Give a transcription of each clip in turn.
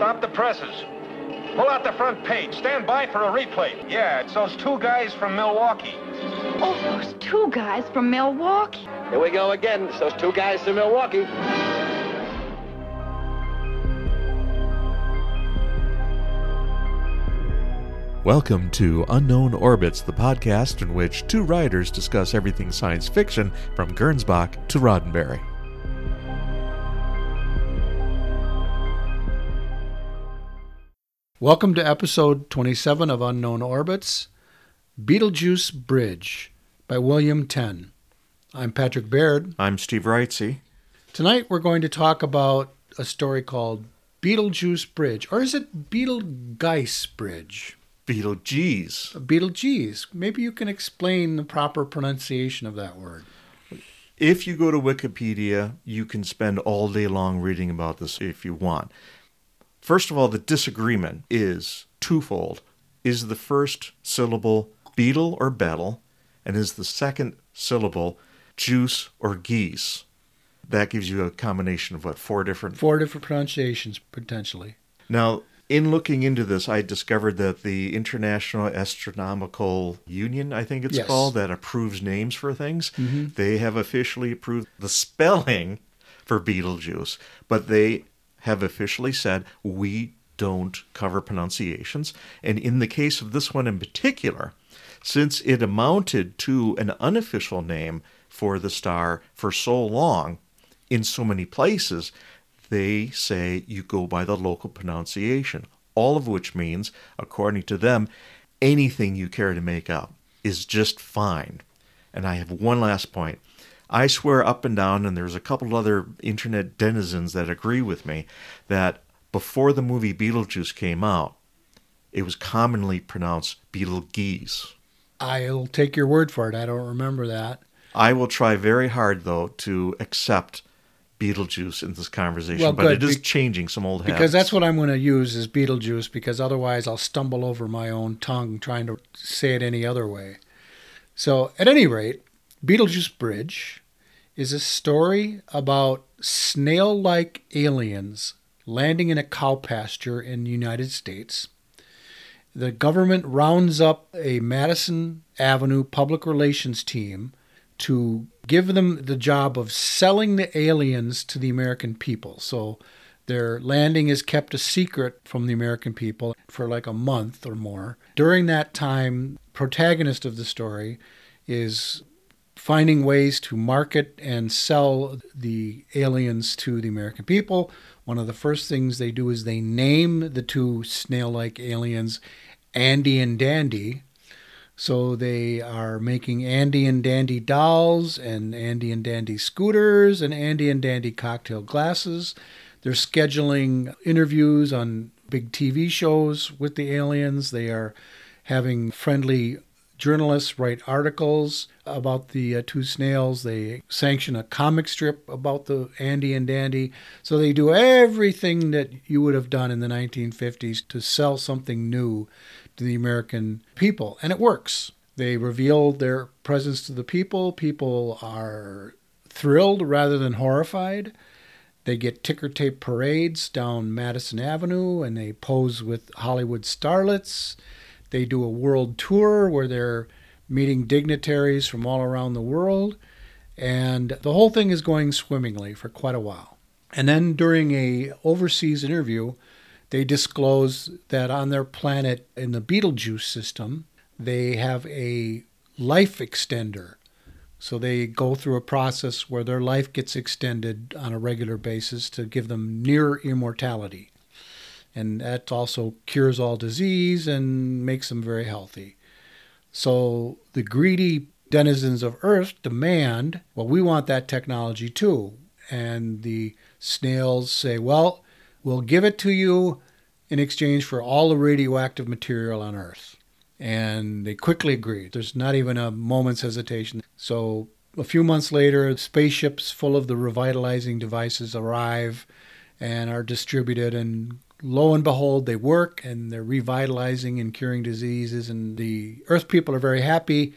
Stop the presses. Pull out the front page. Stand by for a replay. Yeah, it's those two guys from Milwaukee. Oh, those two guys from Milwaukee. Here we go again. It's those two guys from Milwaukee. Welcome to Unknown Orbits, the podcast in which two writers discuss everything science fiction from Gernsback to Roddenberry. Welcome to episode 27 of Unknown Orbits Beetlejuice Bridge by William Tenn. I'm Patrick Baird. I'm Steve Wrightsey. Tonight we're going to talk about a story called Beetlejuice Bridge, or is it Betelgeuse Bridge? Beetlejuice. Betelgeuse. Maybe you can explain the proper pronunciation of that word. If you go to Wikipedia, you can spend all day long reading about this if you want. First of all, the disagreement is twofold. Is the first syllable beetle or betel, and is the second syllable juice or geese? That gives you a combination of what, four different Four different pronunciations, potentially. Now, in looking into this, I discovered that the International Astronomical Union, I think it's Yes. called, that approves names for things, mm-hmm. they have officially approved the spelling for Beetlejuice, but they have officially said we don't cover pronunciations. And in the case of this one in particular, since it amounted to an unofficial name for the star for so long in so many places, they say you go by the local pronunciation. All of which means, according to them, anything you care to make up is just fine. And I have one last point. I swear up and down, and there's a couple other internet denizens that agree with me, that before the movie Beetlejuice came out, it was commonly pronounced Beetlegeese. I'll take your word for it. I don't remember that. I will try very hard, though, to accept Beetlejuice in this conversation, Well, but good, it is be- changing some old habits. Because that's what I'm going to use is Beetlejuice, because otherwise I'll stumble over my own tongue trying to say it any other way. So, at any rate, Beetlejuice Bridge is a story about snail like aliens landing in a cow pasture in the United States. The government rounds up a Madison Avenue public relations team to give them the job of selling the aliens to the American people. So their landing is kept a secret from the American people for like a month or more. During that time, protagonist of the story is finding ways to market and sell the aliens to the American people. One of the first things they do is they name the two snail like aliens Andy and Dandy. So they are making Andy and Dandy dolls and Andy and Dandy scooters and Andy and Dandy cocktail glasses. They're scheduling interviews on big TV shows with the aliens. They are having friendly journalists write articles about the uh, two snails. They sanction a comic strip about the Andy and Dandy. So they do everything that you would have done in the 1950s to sell something new to the American people. And it works. They reveal their presence to the people. People are thrilled rather than horrified. They get ticker tape parades down Madison Avenue and they pose with Hollywood starlets. They do a world tour where they're meeting dignitaries from all around the world. And the whole thing is going swimmingly for quite a while. And then during a overseas interview, they disclose that on their planet in the Betelgeuse system, they have a life extender. So they go through a process where their life gets extended on a regular basis to give them near immortality. And that also cures all disease and makes them very healthy. So the greedy denizens of Earth demand, well, we want that technology too. And the snails say, well, we'll give it to you in exchange for all the radioactive material on Earth. And they quickly agree. There's not even a moment's hesitation. So a few months later, spaceships full of the revitalizing devices arrive and are distributed. And lo and behold, they work and they're revitalizing and curing diseases. And the Earth people are very happy.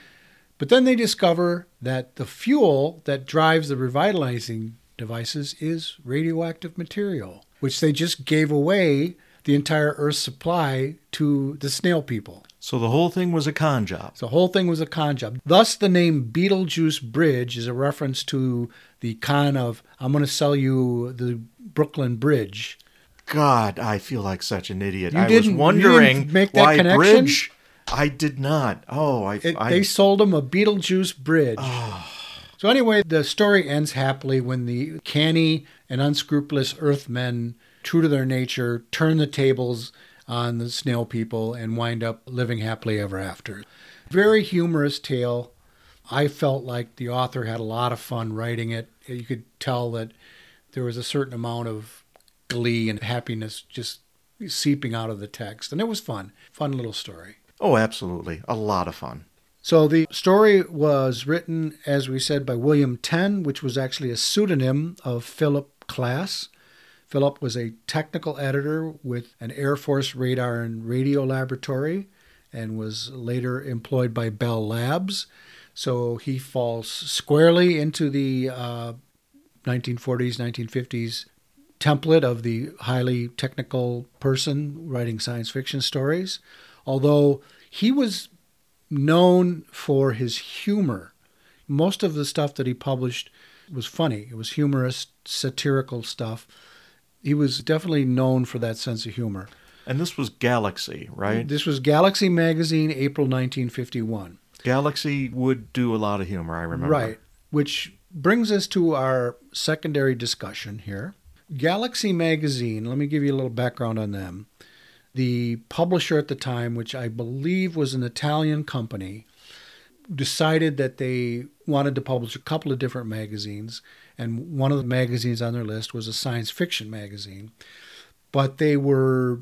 But then they discover that the fuel that drives the revitalizing devices is radioactive material, which they just gave away the entire Earth's supply to the snail people. So the whole thing was a con job. So the whole thing was a con job. Thus, the name Beetlejuice Bridge is a reference to the con of I'm going to sell you the Brooklyn Bridge. God, I feel like such an idiot. You I was wondering didn't make that why connection? bridge. I did not. Oh, I. It, I they sold him a Beetlejuice Bridge. Ah. So anyway, the story ends happily when the canny and unscrupulous Earthmen, true to their nature, turn the tables on the snail people and wind up living happily ever after. Very humorous tale. I felt like the author had a lot of fun writing it. You could tell that there was a certain amount of glee and happiness just seeping out of the text, and it was fun. Fun little story. oh, absolutely, a lot of fun. So the story was written, as we said, by William Tenn, which was actually a pseudonym of Philip Klass. Philip was a technical editor with an Air Force radar and radio laboratory and was later employed by Bell Labs. So he falls squarely into the uh, 1940s, 1950s template of the highly technical person writing science fiction stories. Although he was known for his humor. Most of the stuff that he published was funny. It was humorous, satirical stuff. He was definitely known for that sense of humor. And this was Galaxy, right? This was Galaxy Magazine, April 1951. Galaxy would do a lot of humor. I remember. Right. Which brings us to our secondary discussion here. Galaxy Magazine, let me give you a little background on them. The publisher at the time, which I believe was an Italian company, decided that they wanted to publish a couple of different magazines. And one of the magazines on their list was a science fiction magazine. But they were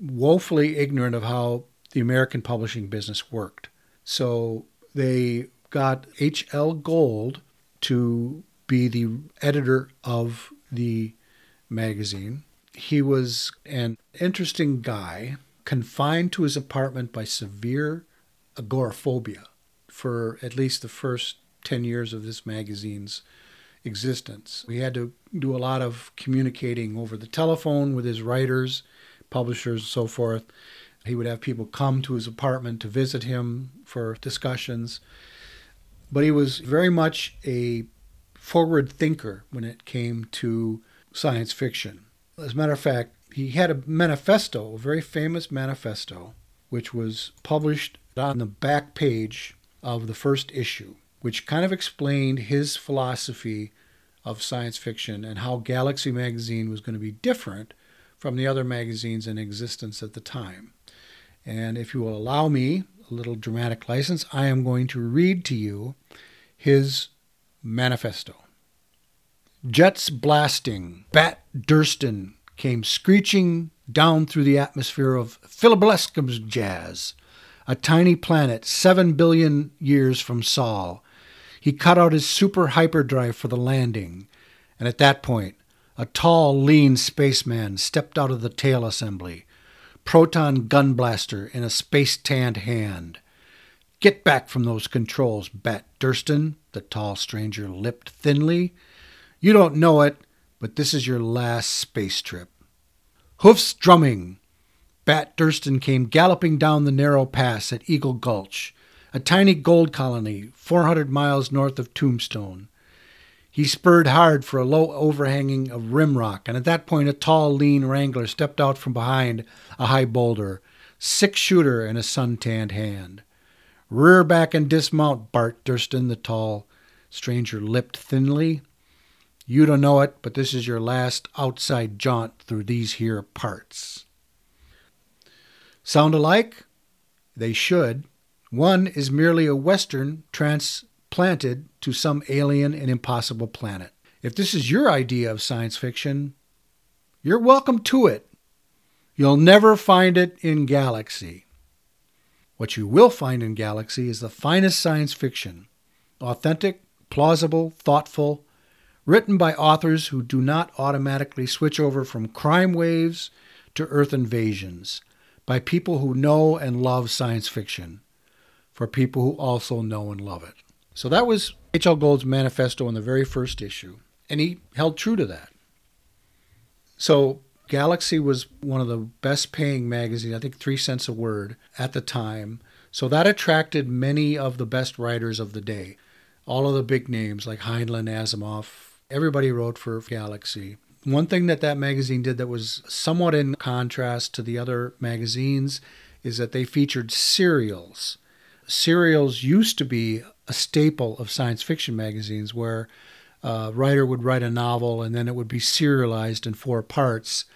woefully ignorant of how the American publishing business worked. So they got H.L. Gold to be the editor of the magazine. He was an interesting guy, confined to his apartment by severe agoraphobia for at least the first 10 years of this magazine's existence. We had to do a lot of communicating over the telephone with his writers, publishers, and so forth. He would have people come to his apartment to visit him for discussions. But he was very much a forward thinker when it came to science fiction. As a matter of fact, he had a manifesto, a very famous manifesto, which was published on the back page of the first issue, which kind of explained his philosophy of science fiction and how Galaxy magazine was going to be different from the other magazines in existence at the time. And if you will allow me a little dramatic license, I am going to read to you his manifesto. Jets blasting, Bat Durston came screeching down through the atmosphere of Philiblescum's jazz, a tiny planet seven billion years from Sol. He cut out his super hyperdrive for the landing, and at that point, a tall, lean spaceman stepped out of the tail assembly, proton gun blaster in a space tanned hand. Get back from those controls, Bat Durston, the tall stranger lipped thinly. You don't know it, but this is your last space trip. Hoofs drumming. Bat Durston came galloping down the narrow pass at Eagle Gulch, a tiny gold colony 400 miles north of Tombstone. He spurred hard for a low overhanging of rim rock, and at that point a tall, lean wrangler stepped out from behind a high boulder, six shooter in a sun-tanned hand. Rear back and dismount, Bart Durston, the tall stranger lipped thinly. You don't know it, but this is your last outside jaunt through these here parts. Sound alike? They should. One is merely a Western transplanted to some alien and impossible planet. If this is your idea of science fiction, you're welcome to it. You'll never find it in Galaxy. What you will find in Galaxy is the finest science fiction authentic, plausible, thoughtful, written by authors who do not automatically switch over from crime waves to Earth invasions, by people who know and love science fiction, for people who also know and love it. So that was H.L. Gold's manifesto in the very first issue, and he held true to that. So Galaxy was one of the best paying magazines, I think three cents a word at the time. So that attracted many of the best writers of the day. All of the big names like Heinlein, Asimov, everybody wrote for Galaxy. One thing that that magazine did that was somewhat in contrast to the other magazines is that they featured serials. Serials used to be a staple of science fiction magazines where a writer would write a novel and then it would be serialized in four parts.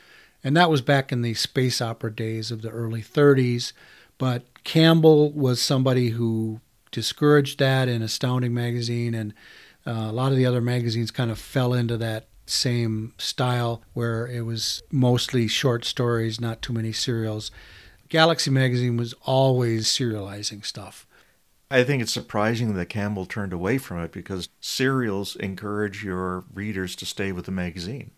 And that was back in the space opera days of the early 30s. But Campbell was somebody who discouraged that in Astounding Magazine, and uh, a lot of the other magazines kind of fell into that same style where it was mostly short stories, not too many serials. Galaxy Magazine was always serializing stuff. I think it's surprising that Campbell turned away from it because serials encourage your readers to stay with the magazine.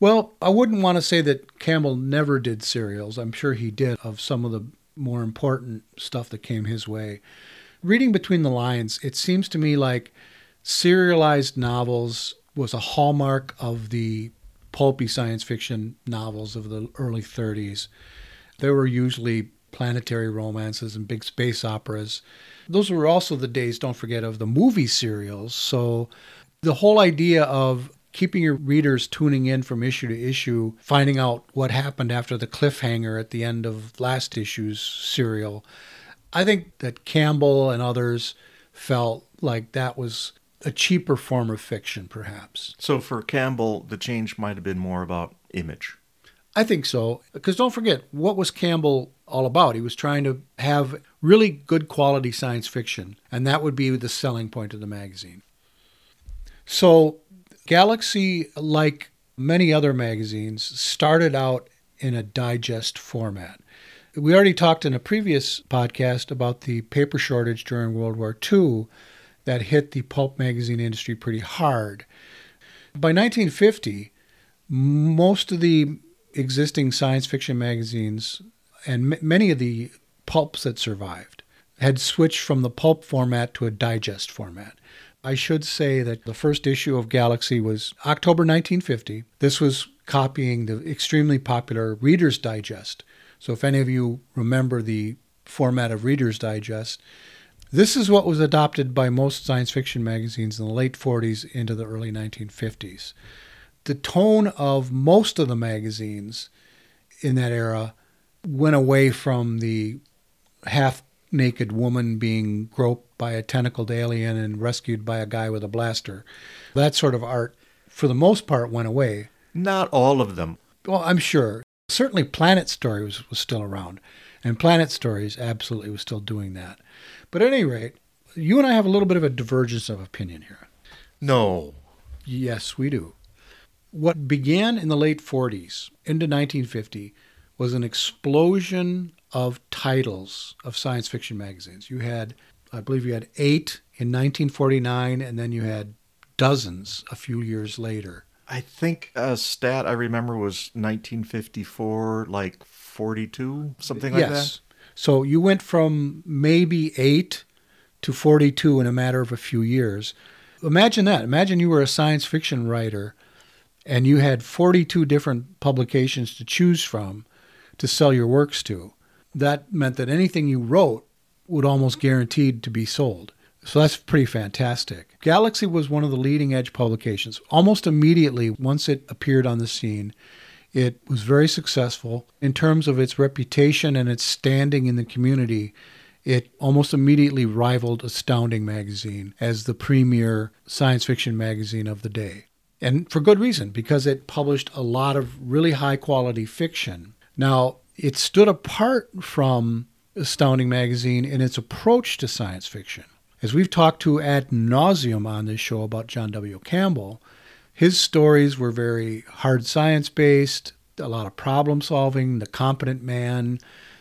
Well, I wouldn't want to say that Campbell never did serials. I'm sure he did of some of the more important stuff that came his way. Reading between the lines, it seems to me like serialized novels was a hallmark of the pulpy science fiction novels of the early 30s. There were usually planetary romances and big space operas. Those were also the days, don't forget, of the movie serials. So the whole idea of keeping your readers tuning in from issue to issue, finding out what happened after the cliffhanger at the end of last issue's serial. I think that Campbell and others felt like that was a cheaper form of fiction, perhaps. So for Campbell, the change might have been more about image. I think so. Because don't forget, what was Campbell all about? He was trying to have really good quality science fiction, and that would be the selling point of the magazine. So Galaxy, like many other magazines, started out in a digest format. We already talked in a previous podcast about the paper shortage during World War II that hit the pulp magazine industry pretty hard. By 1950, most of the existing science fiction magazines and m- many of the pulps that survived had switched from the pulp format to a digest format. I should say that the first issue of Galaxy was October 1950. This was copying the extremely popular Reader's Digest. So, if any of you remember the format of Reader's Digest, this is what was adopted by most science fiction magazines in the late 40s into the early 1950s. The tone of most of the magazines in that era went away from the half naked woman being groped by a tentacled alien and rescued by a guy with a blaster. That sort of art, for the most part, went away. Not all of them. Well, I'm sure. Certainly, Planet Story was, was still around, and Planet Stories absolutely was still doing that. But at any rate, you and I have a little bit of a divergence of opinion here. No. Yes, we do. What began in the late 40s into 1950 was an explosion of titles of science fiction magazines. You had, I believe, you had eight in 1949, and then you had dozens a few years later. I think a stat I remember was 1954, like 42, something like yes. So you went from maybe eight to 42 in a matter of a few years. Imagine that. Imagine you were a science fiction writer and you had 42 different publications to choose from to sell your works to that meant that anything you wrote would almost guaranteed to be sold. So that's pretty fantastic. Galaxy was one of the leading edge publications. Almost immediately, once it appeared on the scene, it was very successful in terms of its reputation and its standing in the community. It almost immediately rivaled Astounding Magazine as the premier science fiction magazine of the day. And for good reason, because it published a lot of really high quality fiction. Now, it stood apart from Astounding Magazine in its approach to science fiction. As we've talked to ad nauseum on this show about John W. Campbell, his stories were very hard science based, a lot of problem solving, the competent man,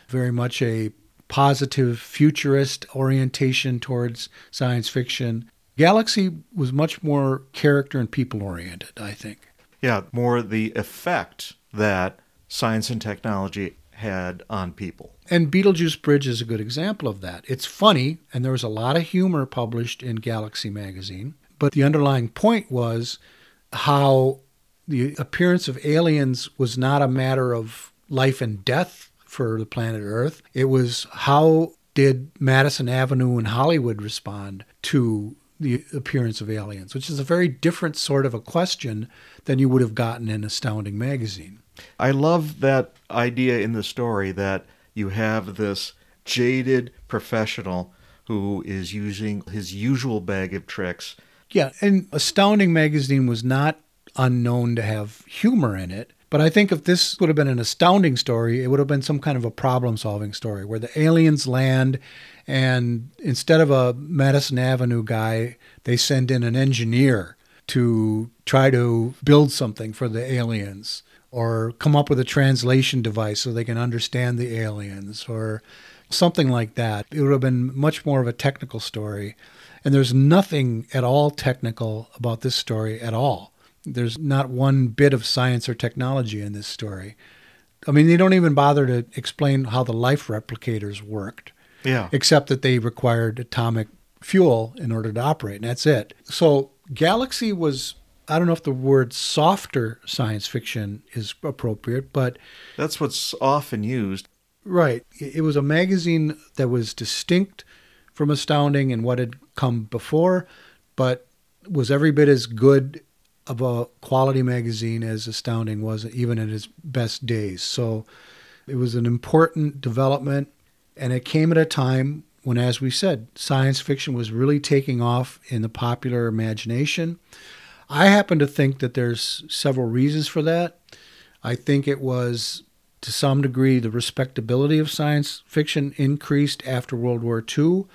very much a positive futurist orientation towards science fiction. Galaxy was much more character and people oriented, I think. Yeah, more the effect that science and technology had on people. And Beetlejuice Bridge is a good example of that. It's funny, and there was a lot of humor published in Galaxy magazine, but the underlying point was how the appearance of aliens was not a matter of life and death for the planet Earth. It was how did Madison Avenue and Hollywood respond to the appearance of aliens, which is a very different sort of a question than you would have gotten in Astounding Magazine. I love that idea in the story that you have this jaded professional who is using his usual bag of tricks. Yeah, and Astounding Magazine was not unknown to have humor in it. But I think if this would have been an astounding story, it would have been some kind of a problem solving story where the aliens land and instead of a Madison Avenue guy, they send in an engineer to try to build something for the aliens or come up with a translation device so they can understand the aliens or something like that. It would have been much more of a technical story. And there's nothing at all technical about this story at all. There's not one bit of science or technology in this story. I mean, they don't even bother to explain how the life replicators worked. Yeah. Except that they required atomic fuel in order to operate, and that's it. So, Galaxy was, I don't know if the word softer science fiction is appropriate, but. That's what's often used. Right. It was a magazine that was distinct from Astounding and what had come before, but was every bit as good of a quality magazine as Astounding was, even in its best days. So it was an important development, and it came at a time when, as we said, science fiction was really taking off in the popular imagination. I happen to think that there's several reasons for that. I think it was to some degree the respectability of science fiction increased after World War II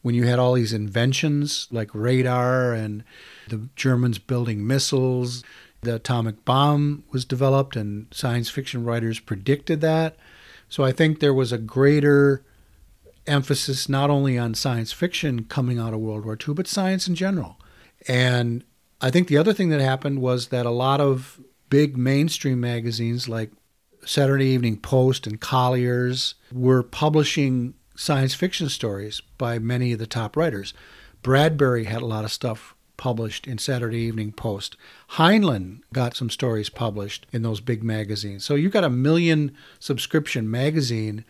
when you had all these inventions like radar and the Germans building missiles, the atomic bomb was developed, and science fiction writers predicted that. So I think there was a greater emphasis not only on science fiction coming out of World War II, but science in general. And I think the other thing that happened was that a lot of big mainstream magazines like Saturday Evening Post and Collier's were publishing science fiction stories by many of the top writers. Bradbury had a lot of stuff published in Saturday Evening Post. Heinlein got some stories published in those big magazines. So you got a million subscription magazine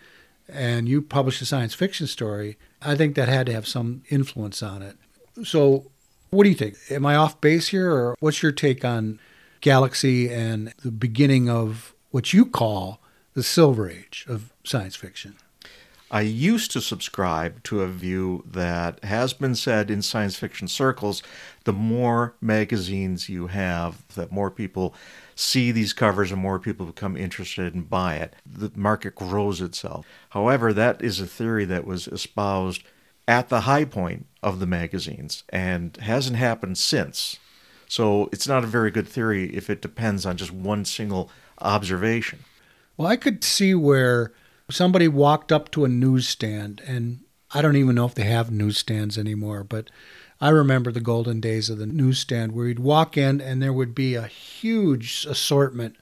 and you publish a science fiction story. I think that had to have some influence on it. So what do you think? Am I off base here or what's your take on Galaxy and the beginning of what you call the silver age of science fiction? I used to subscribe to a view that has been said in science fiction circles the more magazines you have, that more people see these covers and more people become interested and buy it. The market grows itself. However, that is a theory that was espoused at the high point of the magazines and hasn't happened since. So it's not a very good theory if it depends on just one single observation. Well, I could see where somebody walked up to a newsstand, and I don't even know if they have newsstands anymore, but I remember the golden days of the newsstand where you'd walk in and there would be a huge assortment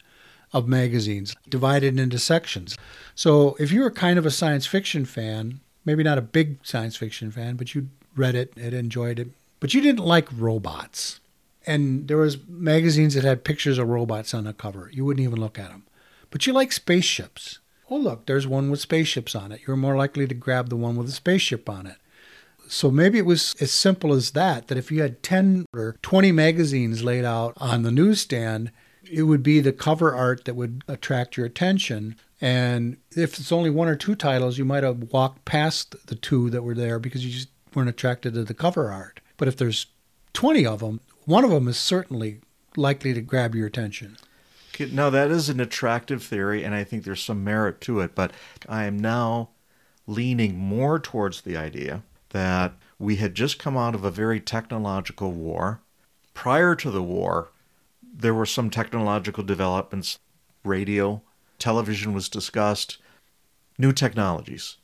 of magazines divided into sections. So if you were kind of a science fiction fan, maybe not a big science fiction fan, but you read it and enjoyed it, but you didn't like robots. And there was magazines that had pictures of robots on the cover. You wouldn't even look at them. But you like spaceships oh, look, there's one with spaceships on it. You're more likely to grab the one with a spaceship on it. So maybe it was as simple as that, that if you had 10 or 20 magazines laid out on the newsstand, it would be the cover art that would attract your attention. And if it's only one or two titles, you might have walked past the two that were there because you just weren't attracted to the cover art. But if there's 20 of them, one of them is certainly likely to grab your attention. No, that is an attractive theory, and I think there's some merit to it. But I am now leaning more towards the idea that we had just come out of a very technological war. Prior to the war, there were some technological developments. Radio, television was discussed, new technologies.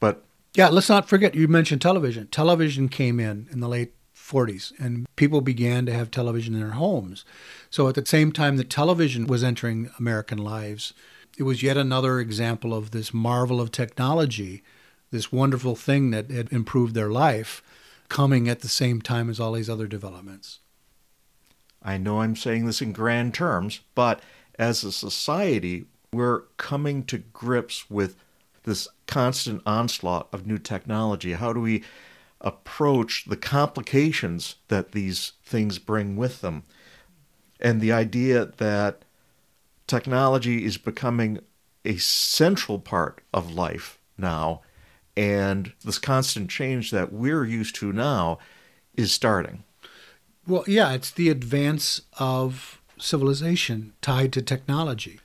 But yeah, let's not forget you mentioned television. Television came in in the late 40s, and people began to have television in their homes. So at the same time that television was entering American lives, it was yet another example of this marvel of technology, this wonderful thing that had improved their life, coming at the same time as all these other developments. I know I'm saying this in grand terms, but as a society, we're coming to grips with this constant onslaught of new technology. How do we approach the complications that these things bring with them? And the idea that technology is becoming a central part of life now, and this constant change that we're used to now is starting. Well, yeah, it's the advance of civilization tied to technology.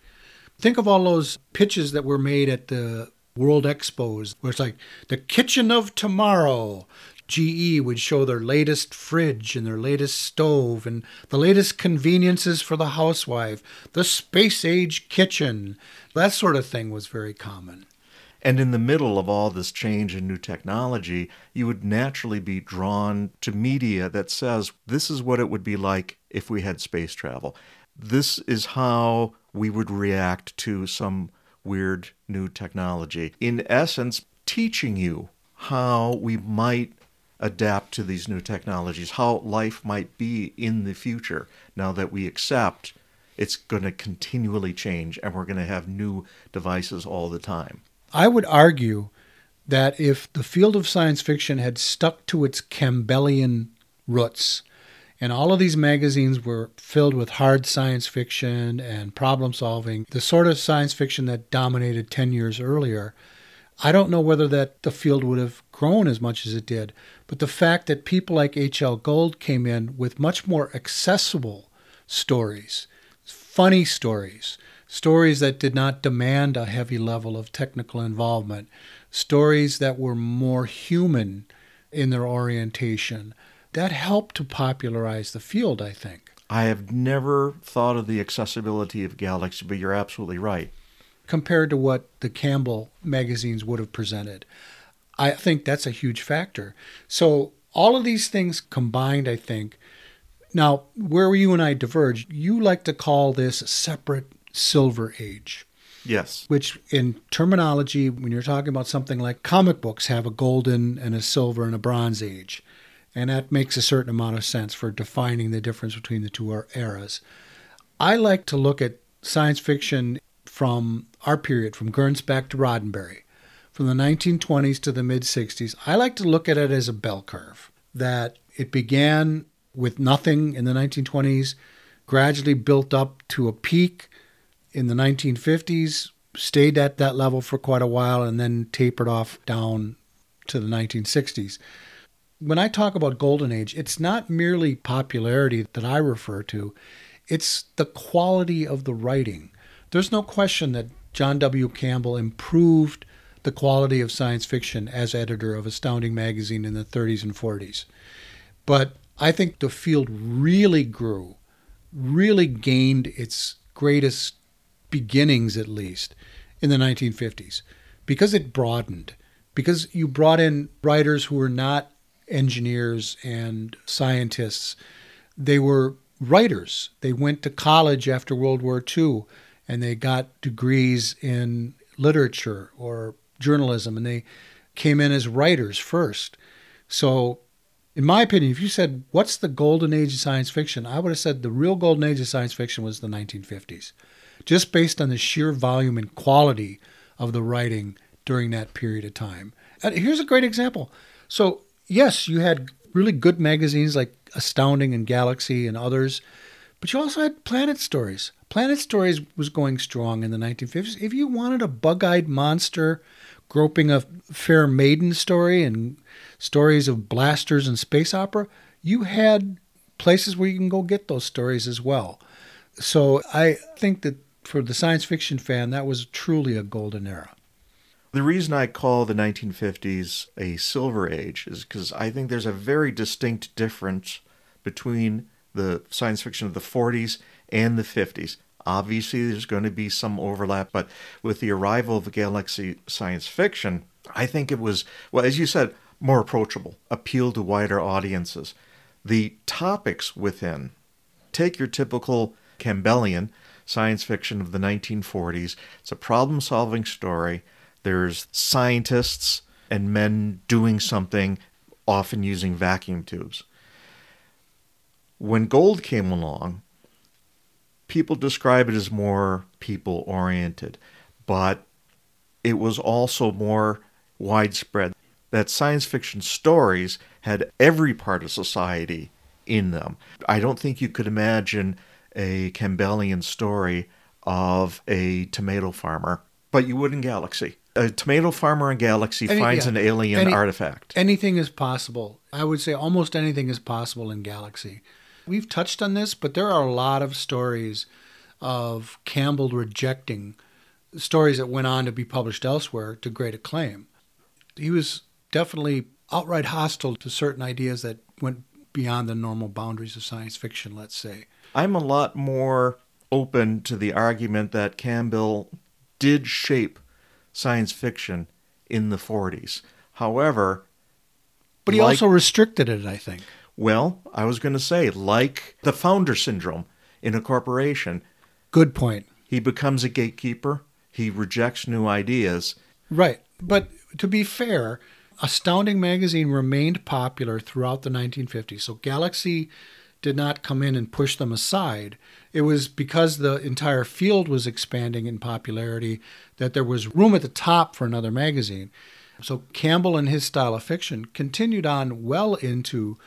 Think of all those pitches that were made at the World Expos, where it's like the kitchen of tomorrow. GE would show their latest fridge and their latest stove and the latest conveniences for the housewife, the space age kitchen. That sort of thing was very common. And in the middle of all this change in new technology, you would naturally be drawn to media that says, this is what it would be like if we had space travel. This is how we would react to some weird new technology. In essence, teaching you how we might adapt to these new technologies, how life might be in the future now that we accept it's going to continually change and we're going to have new devices all the time. I would argue that if the field of science fiction had stuck to its Campbellian roots, and all of these magazines were filled with hard science fiction and problem solving, the sort of science fiction that dominated 10 years earlier. I don't know whether that the field would have grown as much as it did, but the fact that people like H.L. Gold came in with much more accessible stories, funny stories, stories that did not demand a heavy level of technical involvement, stories that were more human in their orientation, that helped to popularize the field, I think. I have never thought of the accessibility of Galaxy, but you're absolutely right. Compared to what the Campbell magazines would have presented. I think that's a huge factor. So, all of these things combined, I think. Now, where you and I diverge, you like to call this separate silver age. Yes. Which, in terminology, when you're talking about something like comic books, have a golden and a silver and a bronze age. And that makes a certain amount of sense for defining the difference between the two er-, eras. I like to look at science fiction from our period, from Gernsback to Roddenberry, from the 1920s to the mid 60s. I like to look at it as a bell curve, that it began with nothing in the 1920s, gradually built up to a peak in the 1950s, stayed at that level for quite a while, and then tapered off down to the 1960s when I talk about golden age, it's not merely popularity that I refer to, it's the quality of the writing. There's no question that John W. Campbell improved the quality of science fiction as editor of Astounding Magazine in the 30s and 40s. But I think the field really grew, really gained its greatest beginnings, at least, in the 1950s, because it broadened, because you brought in writers who were not engineers and scientists. They were writers. They went to college after World War II and they got degrees in literature or journalism and they came in as writers first. So, in my opinion, if you said, What's the golden age of science fiction? I would have said the real golden age of science fiction was the 1950s, just based on the sheer volume and quality of the writing during that period of time. And here's a great example. So, yes, you had really good magazines like Astounding and Galaxy and others, but you also had Planet Stories. Planet Stories was going strong in the 1950s. If you wanted a bug eyed monster groping a fair maiden story and stories of blasters and space opera, you had places where you can go get those stories as well. So I think that for the science fiction fan, that was truly a golden era. The reason I call the 1950s a silver age is because I think there's a very distinct difference between the science fiction of the 40s and the 50s. Obviously, there's going to be some overlap, but with the arrival of Galaxy science fiction, I think it was, well, as you said, more approachable, appeal to wider audiences. The topics within, take your typical Campbellian science fiction of the 1940s, it's a problem solving story there's scientists and men doing something, often using vacuum tubes. When Gold came along, people describe it as more people oriented, but it was also more widespread. That science fiction stories had every part of society in them. I don't think you could imagine a Campbellian story of a tomato farmer, but you would in Galaxy. A tomato farmer in Galaxy Any- finds yeah. an alien Any- artifact. Anything is possible. I would say almost anything is possible in Galaxy. We've touched on this, but there are a lot of stories of Campbell rejecting stories that went on to be published elsewhere to great acclaim. He was definitely outright hostile to certain ideas that went beyond the normal boundaries of science fiction, let's say. I'm a lot more open to the argument that Campbell did shape science fiction in the 40s. However, But he Like- also restricted it, I think. well, I was going to say, like the founder syndrome in a corporation, Good point. he becomes a gatekeeper, he rejects new ideas. Right. But to be fair, Astounding magazine remained popular throughout the 1950s. So Galaxy did not come in and push them aside. It was because the entire field was expanding in popularity that there was room at the top for another magazine. So Campbell and his style of fiction continued on well into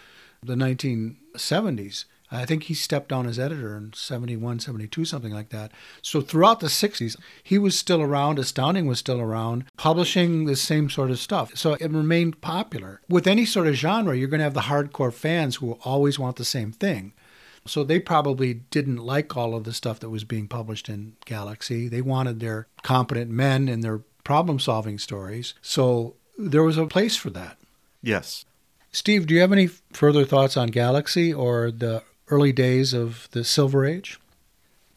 the 1970s. I think he stepped down as editor in 71, 72, something like that. So throughout the 60s, he was still around, Astounding was still around, publishing the same sort of stuff. So it remained popular. With any sort of genre, you're going to have the hardcore fans who always want the same thing. So they probably didn't like all of the stuff that was being published in Galaxy. They wanted their competent men and their problem solving stories. So there was a place for that. Yes. Steve, do you have any further thoughts on Galaxy or the early days of the Silver Age?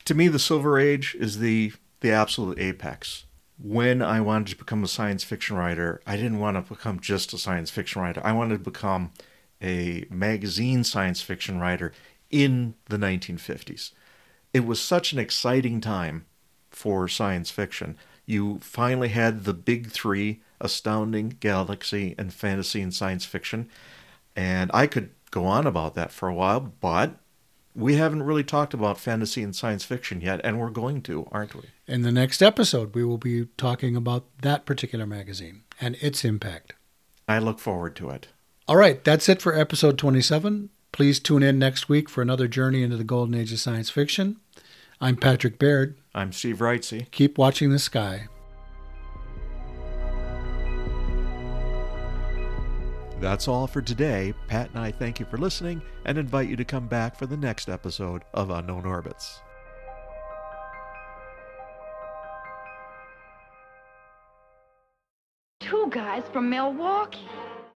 To me, the Silver Age is the, the absolute apex. When I wanted to become a science fiction writer, I didn't want to become just a science fiction writer. I wanted to become a magazine science fiction writer in the 1950s. It was such an exciting time for science fiction. You finally had the big three astounding, galaxy, and fantasy and science fiction. And I could go on about that for a while, but we haven't really talked about fantasy and science fiction yet, and we're going to, aren't we? In the next episode, we will be talking about that particular magazine and its impact. I look forward to it. All right, that's it for episode 27. Please tune in next week for another journey into the golden age of science fiction. I'm Patrick Baird. I'm Steve Wrightsey. Keep watching the sky. That's all for today. Pat and I thank you for listening and invite you to come back for the next episode of Unknown Orbits. Two guys from Milwaukee.